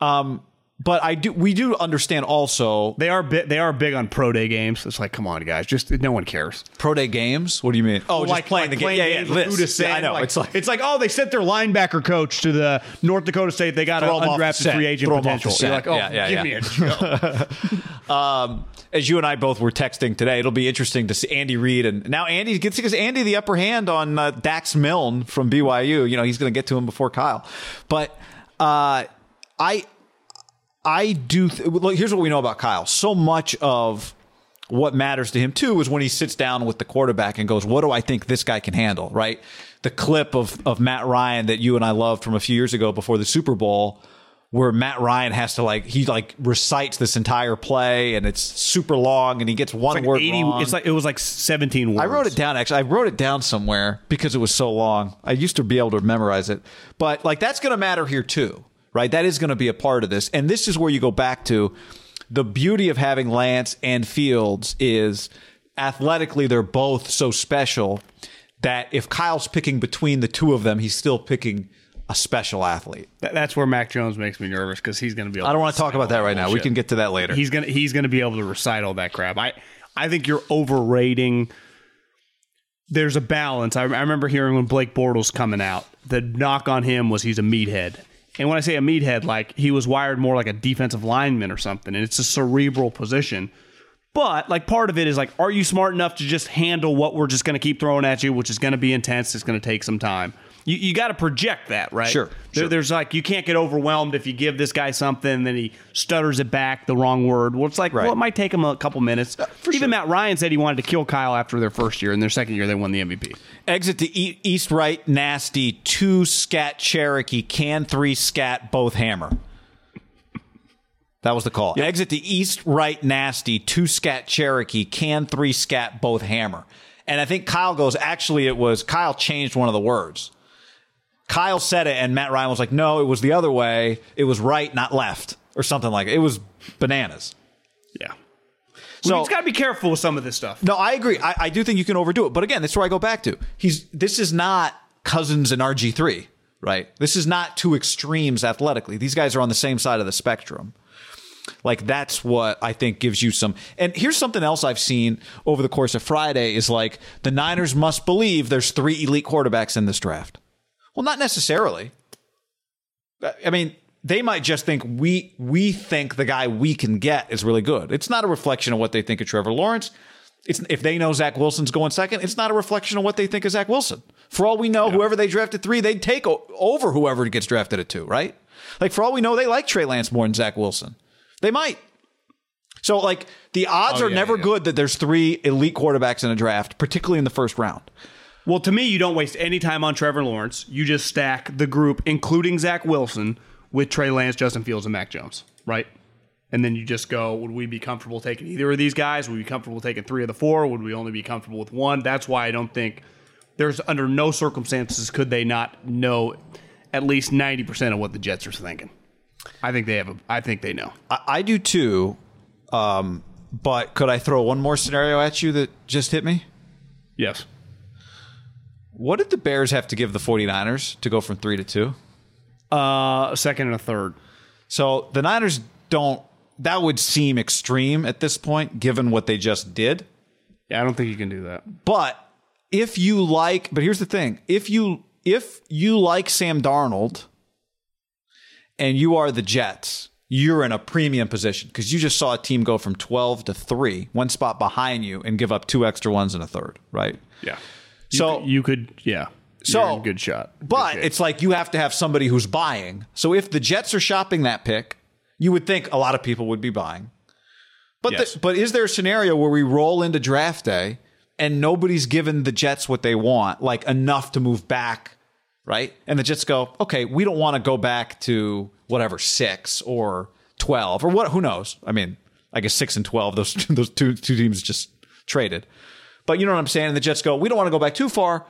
Um, but I do. We do understand also They are bi- they are big on pro day games. It's like, come on, guys, just no one cares. pro day games. What do you mean? Oh, just like playing like the game. Yeah, yeah. who to send. I know. Like, it's like it's like oh, they sent their linebacker coach to the North Dakota State. They got an undrafted free agent Throw 'em off the potential. You're like, oh, Yeah, yeah, give yeah. me a um, as you and I both were texting today, it'll be interesting to see Andy Reid and now Andy gets gives Andy the upper hand on uh, Dax Milne from BYU. You know he's going to get to him before Kyle, but uh, I I do. Th- look, here's what we know about Kyle. So much of what matters to him too is when he sits down with the quarterback and goes, "What do I think this guy can handle?" Right. The clip of of Matt Ryan that you and I loved from a few years ago before the Super Bowl, where Matt Ryan has to like he like recites this entire play and it's super long and he gets one Like word 80 wrong. It's like it was like 17 words. I wrote it down actually. I wrote it down somewhere because it was so long. I used to be able to memorize it. But like that's going to matter here too, right? That is going to be a part of this. And this is where you go back to the beauty of having Lance and Fields is athletically they're both so special that if Kyle's picking between the two of them, he's still picking a special athlete. That's where Mac Jones makes me nervous because he's going to be. Able I don't want to talk about that right now. We can get to that later. He's gonna he's gonna be able to recite all that crap. I I think you're overrating. There's a balance. I, I remember hearing when Blake Bortles coming out, the knock on him was he's a meathead. And when I say a meathead, like he was wired more like a defensive lineman or something, and it's a cerebral position. But like part of it is like, are you smart enough to just handle what we're just going to keep throwing at you, which is going to be intense? It's going to take some time. You, you got to project that, right? Sure, There- sure. There's like you can't get overwhelmed if you give this guy something, then he stutters it back the wrong word. Well, it's like Right. well, it might take him a couple minutes. Uh, Even Matt Ryan said he wanted to kill Kyle after their first year, and their second year they won the MVP. Exit to e- east right nasty two scat Cherokee can three scat both hammer. That was the call. Exit to east right nasty two scat Cherokee can three scat both hammer. And I think Kyle goes actually it was Kyle changed one of the words. Kyle said it and Matt Ryan was like no it was the other way. It was right not left or something like it. It was bananas. Yeah. So- it's got to be careful with some of this stuff. No, I agree. I, I do think you can overdo it. But again, that's where I go back to. He's this is not Cousins and RG three, right? This is not two extremes athletically. These guys are on the same side of the spectrum. Like that's what I think gives you some. And here's something else I've seen over the course of Friday is like the Niners must believe there's three elite quarterbacks in this draft. Well, not necessarily. Uh, I mean, they might just think we we think the guy we can get is really good. It's not a reflection of what they think of Trevor Lawrence. It's if they know Zach Wilson's going second, it's not a reflection of what they think of Zach Wilson. For all we know, whoever they drafted three, they'd take o- over whoever gets drafted at two, right? Like for all we know, they like Trey Lance more than Zach Wilson. They might. So like the odds Oh, are yeah, never yeah. good that there's three elite quarterbacks in a draft, particularly in the first round. Well, to me, you don't waste any time on Trevor Lawrence. You just stack the group, including Zach Wilson, with Trey Lance, Justin Fields, and Mac Jones, right? And then you just go, would we be comfortable taking either of these guys? Would we be comfortable taking three of the four? Would we only be comfortable with one? That's why I don't think there's under no circumstances could they not know at least 90% of what the Jets are thinking. I think they have a, I think they know. I, I do too. Um, but could I throw one more scenario at you that just hit me? Yes. What did the Bears have to give the 49ers to go from three to two? Uh, a second and a third. So the Niners don't, that would seem extreme at this point, given what they just did. Yeah, I don't think you can do that. But if you like, but here's the thing: if you if you like Sam Darnold, and you are the Jets, you're in a premium position because you just saw a team go from 12 to three, one spot behind you, and give up two extra ones and a third, right? Yeah. So You could, yeah. So- good shot. Good But shape. it's like you have to have somebody who's buying. So if the Jets are shopping that pick, you would think a lot of people would be buying. But Yes. the, but is there a scenario where we roll into draft day and nobody's given the Jets what they want, like enough to move back, right? And the Jets go, okay, we don't want to go back to whatever six or twelve or what? Who knows? I mean, I guess six and twelve. Those those two two teams just traded. But you know what I'm saying? And the Jets go, we don't want to go back too far,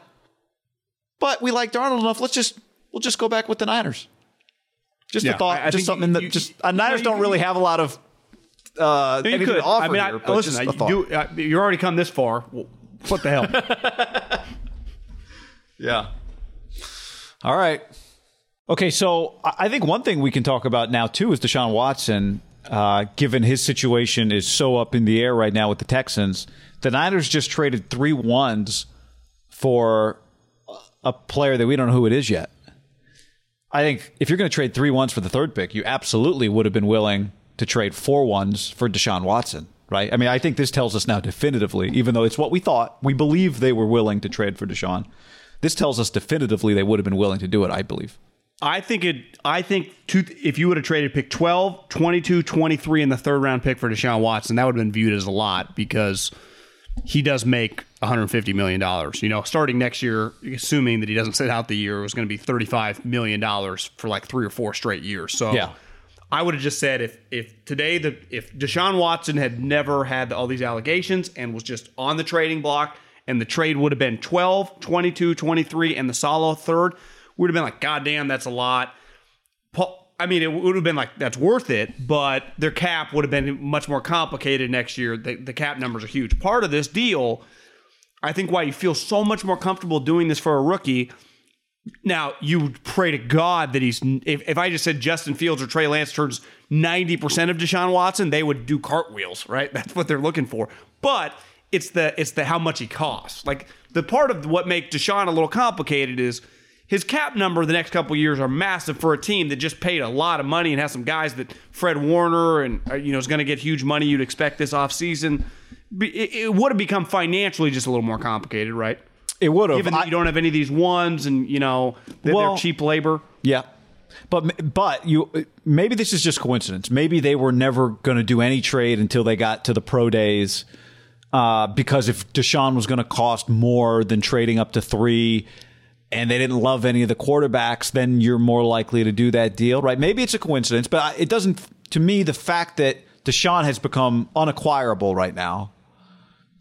but we like Darnold enough. Let's just we'll just go back with the Niners. Just Yeah, a thought, I- I just something you- that you- just uh, Niners you- don't really have a lot of uh, No, you could. to offer I mean, I, here. But listen, just I, a you, uh, you're already come this far. Well, what the hell? yeah. All right. Okay, so I I think one thing we can talk about now too is Deshaun Watson. Uh, given his situation is so up in the air right now with the Texans, the Niners just traded three ones for a player that we don't know who it is yet. I think if you're going to trade three ones for the third pick, you absolutely would have been willing to trade four ones for Deshaun Watson, right? I mean, I think this tells us now definitively, even though it's what we thought, we believe they were willing to trade for Deshaun. This tells us definitively they would have been willing to do it, I believe. I think it. I think two, if you would have traded pick 12, 22, 23 in the third round pick for Deshaun Watson, that would have been viewed as a lot because he does make 150 million dollars. You know, starting next year, assuming that he doesn't sit out the year, it was going to be 35 million dollars for like three or four straight years. So Yeah. I would have just said if if today the if Deshaun Watson had never had all these allegations and was just on the trading block and the trade would have been 12, 22, 23 and the solo third, would have been like god damn that's a lot. Paul, I mean, it would have been like that's worth it, but their cap would have been much more complicated next year. The, the cap numbers are huge. Part of this deal, I think, why you feel so much more comfortable doing this for a rookie. Now, you pray to God that he's. If, if I just said Justin Fields or Trey Lance turns 90% of Deshaun Watson, they would do cartwheels, right? That's what they're looking for. But it's the it's the how much he costs. Like the part of what makes Deshaun a little complicated is his cap number the next couple years are massive for a team that just paid a lot of money and has some guys that Fred Warner and uh, you know is going to get huge money you'd expect this offseason. It, it would have become financially just a little more complicated, right? It would have. Given that I- you don't have any of these ones and you know they're, Well- they're cheap labor. Yeah. But but you maybe this is just coincidence. Maybe they were never going to do any trade until they got to the pro days. Uh, because if Deshaun was going to cost more than trading up to three, and they didn't love any of the quarterbacks, then you're more likely to do that deal, right? Maybe it's a coincidence, but it doesn't. To me, the fact that Deshaun has become unacquirable right now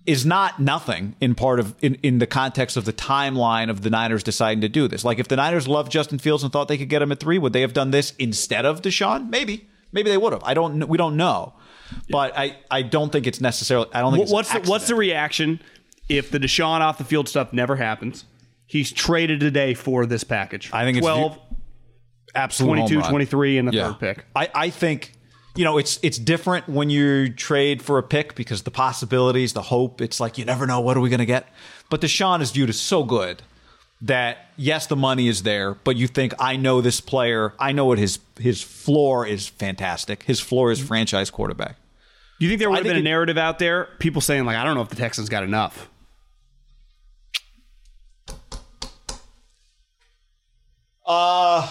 is not nothing in part of in, in the context of the timeline of the Niners deciding to do this. Like if the Niners loved Justin Fields and thought they could get him at three, would they have done this instead of Deshaun? Maybe. Maybe they would have. I don't. We don't know. But I, I don't think it's necessarily. I don't think. What- it's an what's the, what's the reaction if the Deshaun off the field stuff never happens? He's traded today for this package. I think it's 12, absolute 22, 23 and the Yeah. third pick. I, I think you know it's it's different when you trade for a pick because the possibilities, the hope, it's like you never know what are we going to get. But Deshaun is viewed as so good that yes, the money is there, but you think I know this player, I know what his his floor is fantastic. His floor is franchise quarterback. Do you think there would have been a narrative out there? People saying like, I don't know if the Texans got enough. Uh,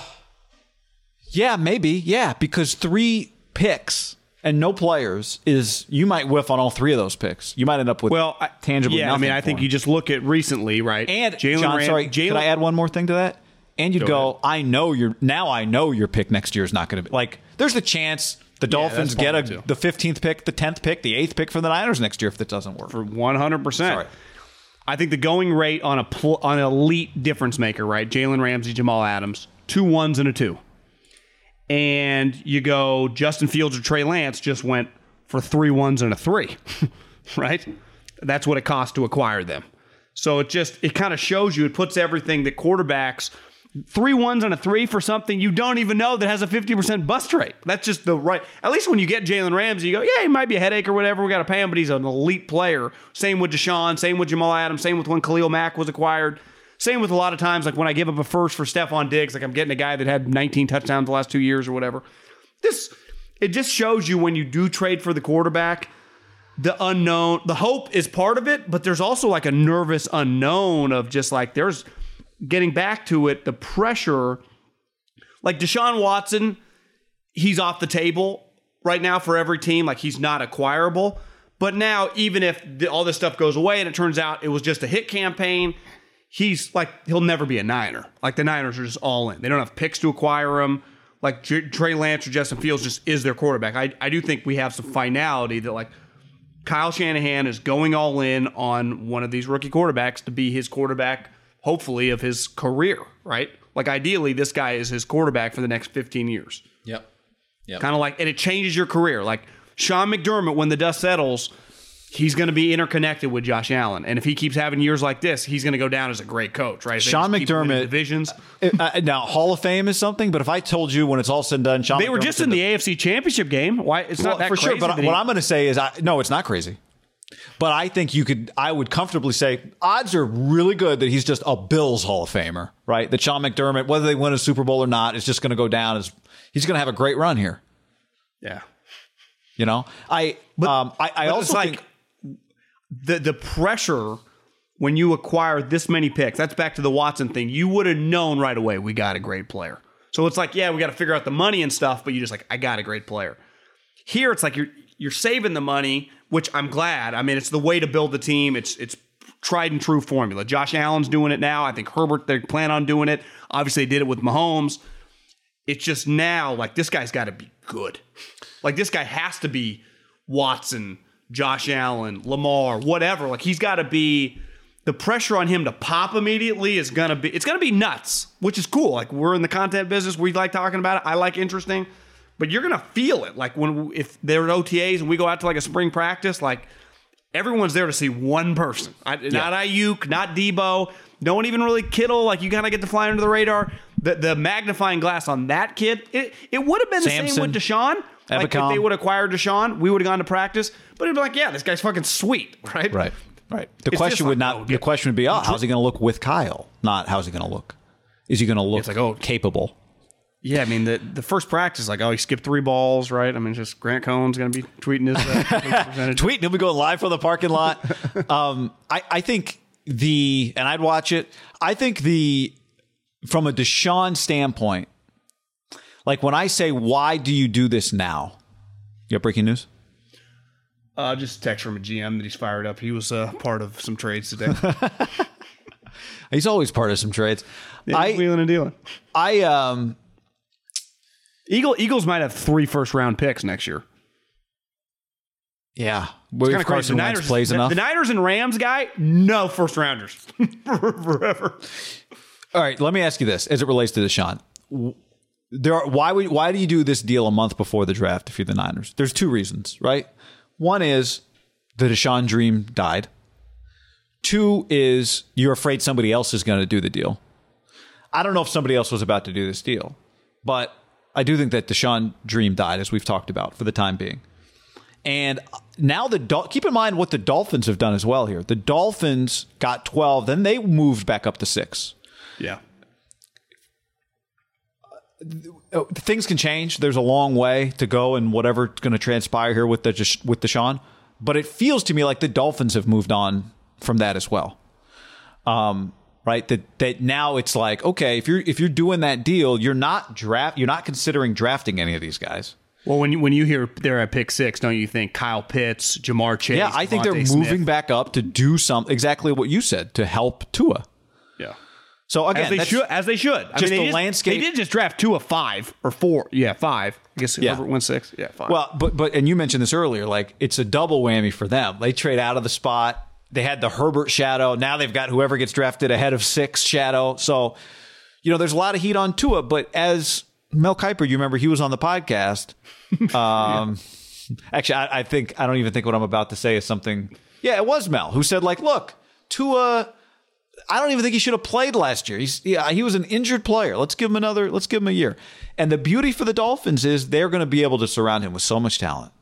yeah, maybe. Yeah, because three picks and no players is you might whiff on all three of those picks. You might end up with Well, I, tangibly Yeah, I mean, I think him. you just look at recently, right? And Jalen John, Ram- sorry, Jalen, could I add one more thing to that? And you'd Go go. I know your now I know your pick next year is not going to be like. There's a chance the Dolphins that's get a, the 15th pick, the 10th pick, the 8th pick for the Niners next year if that doesn't work. for one hundred percent. I think the going rate on a pl- on an elite difference maker, right? Jalen Ramsey, Jamal Adams, two ones and a two, and you go Justin Fields or Trey Lance just went for three ones and a three, right? That's what it costs to acquire them. So it just it kind of shows you it puts everything that quarterbacks three ones and a three for something you don't even know that has a 50% bust rate. That's just the right. At least when you get Jalen Ramsey, you go, yeah, he might be a headache or whatever. We got to pay him, but he's an elite player. Same with Deshaun. Same with Jamal Adams. Same with when Khalil Mack was acquired. Same with a lot of times, like when I give up a first for Stefon Diggs, like I'm getting a guy that had 19 touchdowns the last two years or whatever. This it just shows you when you do trade for the quarterback the unknown the hope is part of it but there's also like a nervous unknown of just like there's getting back to it the pressure like Deshaun Watson he's off the table right now for every team like he's not acquirable. But now even if the, all this stuff goes away and it turns out it was just a hit campaign he's like he'll never be a Niner. Like the Niners are just all in. They don't have picks to acquire him. Like J- Trey Lance or Justin Fields just is their quarterback. I, I do think we have some finality that like Kyle Shanahan is going all in on one of these rookie quarterbacks to be his quarterback, hopefully, of his career, right? Like, ideally, this guy is his quarterback for the next 15 years. Yep. Yeah. Kind of like, and it changes your career. Like, Sean McDermott, when the dust settles, he's going to be interconnected with Josh Allen, and if he keeps having years like this, he's going to go down as a great coach, right? They Sean just keep winning McDermott- divisions. Uh, now, Hall of Fame is something, but if I told you when it's all said and done, Sean They were McDermott's just in the AFC Championship game. Why? It's Well, not that for sure. crazy But that what I'm going to say is, I, no, it's not crazy. But I think you could, I would comfortably say odds are really good that he's just a Bills Hall of Famer, right? That Sean McDermott, whether they win a Super Bowl or not, is just going to go down as he's going to have a great run here. yeah. You know, I, um, I, I But also like think, the the pressure when you acquire this many picks. That's back to the Watson thing. You would have known right away we got a great player. So it's like, yeah, we got to figure out the money and stuff, but you just like, I got a great player. Here, it's like you're you're saving the money, which I'm glad. I mean, it's the way to build the team. It's it's tried and true formula. Josh Allen's doing it now. I think Herbert they plan on doing it. Obviously, they did it with Mahomes. It's just now like this guy's got to be good. Like this guy has to be Watson, Josh Allen, Lamar, whatever. Like he's got to be the pressure on him to pop immediately is gonna be it's gonna be nuts, which is cool. Like we're in the content business, we like talking about it. I like interesting, but you're gonna feel it. Like when if they're at OTAs and we go out to like a spring practice, like everyone's there to see one person. I, Not Aiyuk, not Debo, no one even really Kittle. Like you gotta get to fly under the radar. The, the magnifying glass on that kid, it, it would have been the same with Deshaun. Like if they would have acquired Deshaun, we would have gone to practice. But it'd be like, yeah, this guy's fucking sweet, right? right, right. The It's question would like, not, oh, the question would be, oh, how's he going to look with Kyle? Not how's he going to look? Is he going to look It's like, oh, capable? Yeah, I mean the the first practice, like, oh, he skipped three balls, right? I mean, just Grant Cohn's going to be tweeting his uh, percentage. tweet. He'll be going live from the parking lot. um, I, I think the, and I'd watch it. I think the, from a Deshaun standpoint, like when I say, why do you do this now? You got breaking news? Uh, just a text from a GM that he's fired up. He was uh, part of some trades today. He's always part of some trades. I, I, wheeling and dealing. I, um, Eagle Eagles might have three first round picks next year. yeah. It's If kind of crazy. Carson The Wentz Niners, plays the, enough. the Niners and Rams guy, no first rounders forever. All right, let me ask you this as it relates to Deshaun. There are, why would, why do you do this deal a month before the draft if you're the Niners? There's two reasons, right? One is the Deshaun dream died. Two is you're afraid somebody else is going to do the deal. I don't know if somebody else was about to do this deal, but I do think that Deshaun dream died as we've talked about for the time being. And now the Dol- keep in mind what the Dolphins have done as well here. The Dolphins got 12, then they moved back up to 6. Yeah. Oh, things can change. There's a long way to go, and whatever's going to transpire here with the with Deshaun. But it feels to me like the Dolphins have moved on from that as well. Um, right? That that now it's like okay, if you're if you're doing that deal, you're not draft, you're not considering drafting any of these guys. Well, when you when you hear they're at pick six, don't you think Kyle Pitts, Ja'Marr Chase? yeah, I think they're DeVonta moving Smith? back up to do some exactly what you said to help Tua. Yeah. So again, As they should. As they should. I just mean, they the landscape- They did just draft two of five or four. Yeah, five. I guess Yeah. Herbert went six. Yeah, five. Well, but but and you mentioned this earlier, like it's a double whammy for them. They trade out of the spot. They had the Herbert shadow. Now they've got whoever gets drafted ahead of six shadow. So, you know, there's a lot of heat on Tua. But as Mel Kiper, you remember he was on the podcast. Um, Actually, I, I think I don't even think what I'm about to say is something. Yeah, it was Mel who said, like, look, Tua. I don't even think he should have played last year. He's yeah, he was an injured player. Let's give him another. Let's give him a year. And the beauty for the Dolphins is they're going to be able to surround him with so much talent.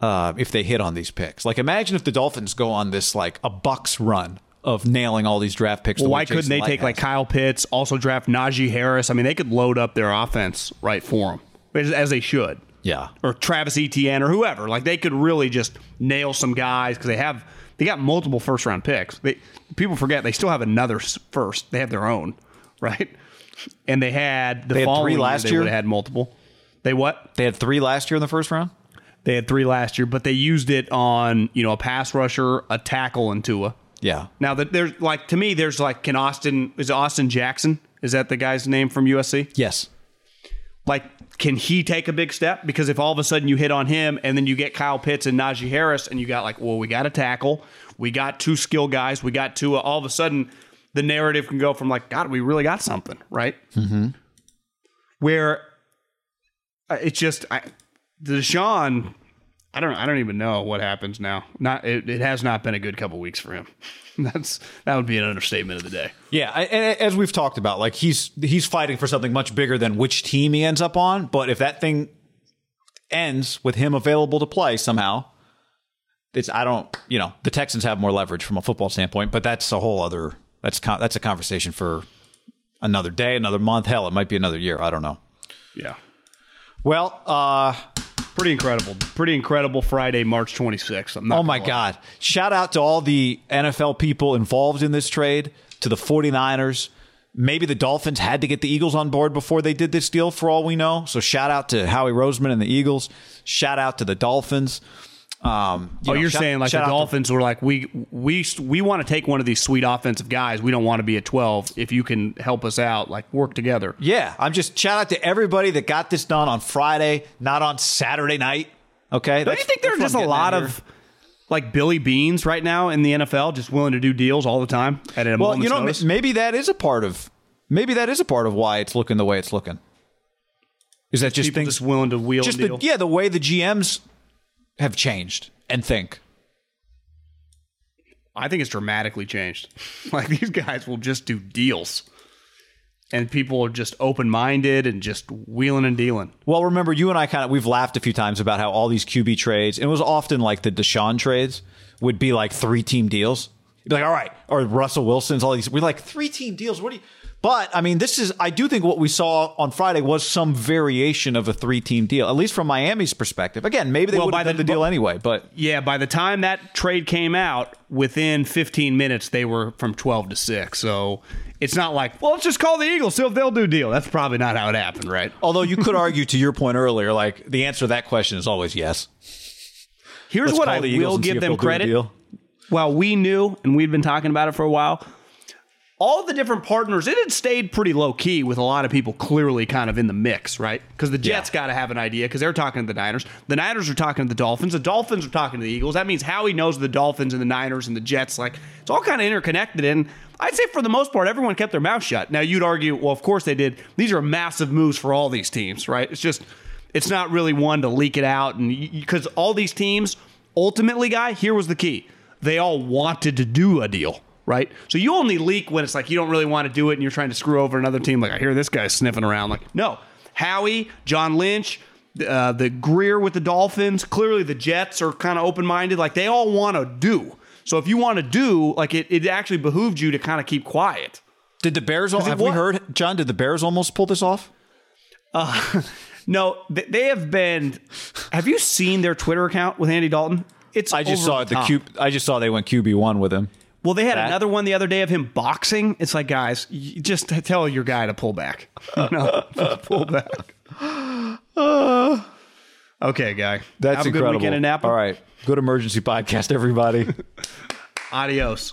Uh, if they hit on these picks, like imagine if the Dolphins go on this like a Bucs run of nailing all these draft picks. Well, the why couldn't they take like. Kyle Pitts, also draft Najee Harris? I mean, they could load up their offense right for them, as, they should. Yeah, Or Travis Etienne or whoever. Like they could really just nail some guys because they have they got multiple first round picks. They people forget they still have another first. They have their own, right? And they had the They had three following last They year? have had multiple. They what? they had three last year in the first round. They had three last year, but they used it on you know a pass rusher, a tackle, and Tua. Yeah, Now that there's like to me, there's like can Austin is Austin Jackson? Is that the guy's name from USC? yes, Like, can he take a big step? Because if all of a sudden you hit on him and then you get Kyle Pitts and Najee Harris, and you got like, well, we got a tackle, we got two skill guys, we got two. All of a sudden, the narrative can go from like, God, we really got something, right? Mm-hmm. Where uh, it's just I, Deshaun. I don't. I don't even know what happens now. Not. It, it has not been a good couple weeks for him. That's that would be an understatement of the day. Yeah, I- and as we've talked about, like he's he's fighting for something much bigger than which team he ends up on. But if that thing ends with him available to play somehow, it's I don't you know the Texans have more leverage from a football standpoint, but that's a whole other that's con- that's a conversation for another day, another month. Hell, it might be another year. I don't know. Yeah. Well, uh, Pretty incredible. Pretty incredible Friday, March 26th. I'm not oh my lie. God. Shout out to all the NFL people involved in this trade, to the 49ers. Maybe the Dolphins had to get the Eagles on board before they did this deal, for all we know. So shout out to Howie Roseman and the Eagles. Shout out to the Dolphins. Um, you Oh, know, you're shout- saying like the out to- Dolphins were like we we we want to take one of these sweet offensive guys. We don't want to be at 12. If you can help us out, like work together. yeah, I'm just shout out to everybody that got this done on Friday, not on Saturday night. Okay. Don't you think there are just a lot of like Billy Beanes right now in the NFL, just willing to do deals all the time at a Well, you know, notice? maybe that is a part of maybe that is a part of why it's looking the way it's looking. Is that just People things just willing to wheel just the, yeah the way the GMs have changed and think. I think it's dramatically changed. Like these guys will just do deals. And people are just open minded and just wheeling and dealing. Well, remember you and I kind of we've laughed a few times about how all these QB trades. and It was often like the Deshaun trades would be like three team deals. You'd be like, all right, or Russell Wilson's all these. We're like three team deals. What do you? But I mean, this is. I do think what we saw on Friday was some variation of a three team deal, at least from Miami's perspective. Again, maybe they Well, would have done the- the deal anyway, but Yeah, by the time that trade came out, within 15 minutes, they were from 12 to 6. So it's not like, well, let's just call the Eagles, see if they'll do deal. That's probably not how it happened, right? although you could argue to your point earlier, like the answer to that question is always yes. Here's Let's what I will give them they'll do a credit. While we knew, and we'd been talking about it for a while, all the different partners, it had stayed pretty low key with a lot of people clearly kind of in the mix, right? Because the Jets got to have an idea because they're talking to the Niners. The Niners are talking to the Dolphins. The Dolphins are talking to the Eagles. That means Howie knows the Dolphins and the Niners and the Jets. Like, it's all kind of interconnected. And I'd say for the most part, everyone kept their mouth shut. Now, you'd argue, well, of course they did. These are massive moves for all these teams, right? It's just, it's not really one to leak it out. And because all these teams, ultimately, guy, here was the key. They all wanted to do a deal right? So you only leak when it's like you don't really want to do it and you're trying to screw over another team. Like I hear this guy sniffing around. Like no, Howie, John Lynch, uh, the Grier with the Dolphins. Clearly the Jets are kind of open minded. Like they all want to do. So if you want to do, like it, it actually behooved you to kind of keep quiet. Did the Bears? Have we heard, John? Did the Bears almost pull this off? No, they, have been. Have you seen their Twitter account with Andy Dalton? It's I just saw it. The. Q. I just saw they went QB one with him. Well, they had That- another one the other day of him boxing. It's like, guys, just tell your guy to pull back. No, pull back. okay, guy. That's Have a incredible. good weekend in Napa. All right, good emergency podcast, everybody. Adios.